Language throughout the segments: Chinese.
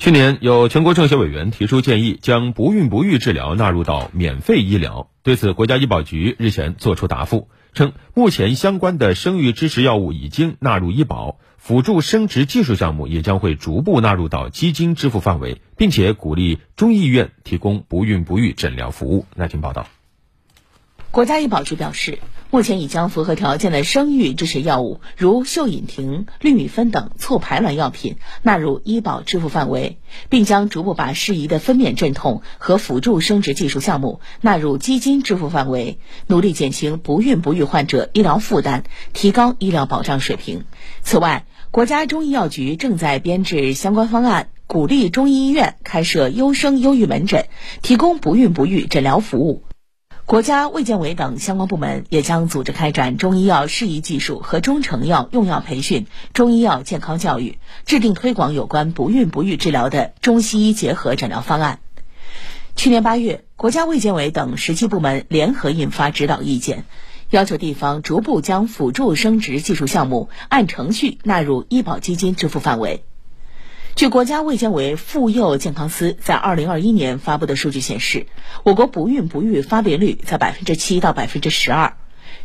去年有全国政协委员提出建议，将不孕不育治疗纳入到免费医疗。对此，国家医保局日前作出答复，称目前相关的生育支持药物已经纳入医保，辅助生殖技术项目也将会逐步纳入到基金支付范围，并且鼓励中医院提供不孕不育诊疗服务。来听报道。国家医保局表示，目前已将符合条件的生育支持药物，如溴隐婷、氯米芬等促排卵药品纳入医保支付范围，并将逐步把适宜的分娩镇痛和辅助生殖技术项目纳入基金支付范围，努力减轻不孕不育患者医疗负担，提高医疗保障水平。此外，国家中医药局正在编制相关方案，鼓励中医医院开设优生优育门诊，提供不孕不育诊疗服务。国家卫健委等相关部门也将组织开展中医药适宜技术和中成药用药培训、中医药健康教育，制定推广有关不孕不育治疗的中西医结合诊疗方案。去年八月，国家卫健委等十七部门联合印发指导意见，要求地方逐步将辅助生殖技术项目按程序纳入医保基金支付范围。据国家卫健委妇幼健康司在二零二一年发布的数据显示，我国不孕不育发病率在百分之七到百分之十二。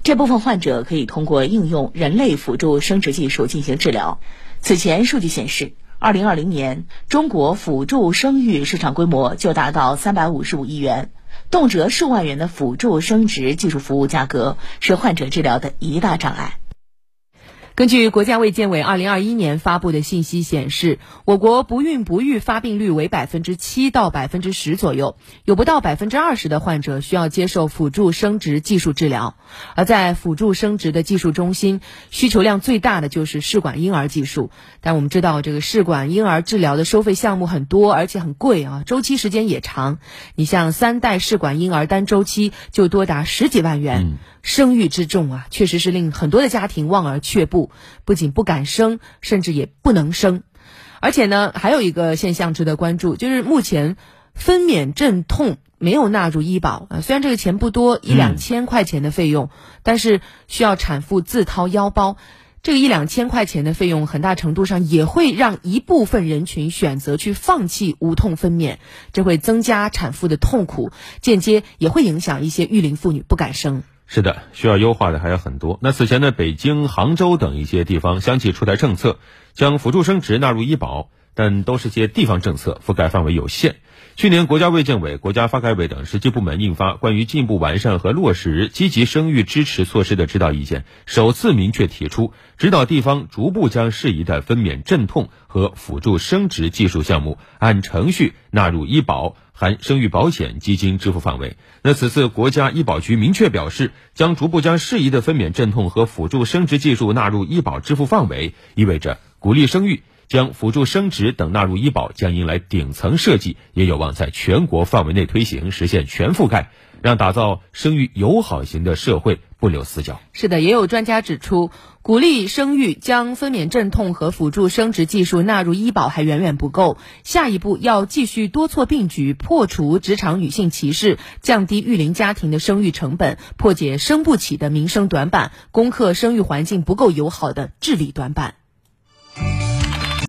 这部分患者可以通过应用人类辅助生殖技术进行治疗。此前数据显示，二零二零年中国辅助生育市场规模就达到三百五十五亿元，动辄数万元的辅助生殖技术服务价格是患者治疗的一大障碍。根据国家卫健委二零二一年发布的信息显示，我国不孕不育发病率为百分之七到百分之十左右，有不到百分之二十的患者需要接受辅助生殖技术治疗。而在辅助生殖的技术中心，需求量最大的就是试管婴儿技术。但我们知道，这个试管婴儿治疗的收费项目很多，而且很贵啊，周期时间也长。你像三代试管婴儿单周期就多达十几万元。生育之重啊，确实是令很多的家庭望而却步，不仅不敢生，甚至也不能生。而且呢，还有一个现象值得关注，就是目前分娩镇痛没有纳入医保啊。虽然这个钱不多，一两千块钱的费用，但是需要产妇自掏腰包。这个一两千块钱的费用，很大程度上也会让一部分人群选择去放弃无痛分娩，这会增加产妇的痛苦，间接也会影响一些育龄妇女不敢生。是的，需要优化的还有很多。那此前呢，北京、杭州等一些地方相继出台政策，将辅助生殖纳入医保，但都是些地方政策，覆盖范围有限。去年，国家卫健委、国家发改委等十级部门印发《关于进一步完善和落实积极生育支持措施的指导意见》，首次明确提出，指导地方逐步将适宜的分娩镇痛和辅助生殖技术项目按程序纳入医保。含生育保险基金支付范围。那此次国家医保局明确表示，将逐步将适宜的分娩镇痛和辅助生殖技术纳入医保支付范围，意味着鼓励生育、将辅助生殖等纳入医保将迎来顶层设计，也有望在全国范围内推行，实现全覆盖。让打造生育友好型的社会不留死角。是的，也有专家指出，鼓励生育、将分娩镇痛和辅助生殖技术纳入医保还远远不够。下一步要继续多措并举，破除职场女性歧视，降低育龄家庭的生育成本，破解生不起的民生短板，攻克生育环境不够友好的治理短板。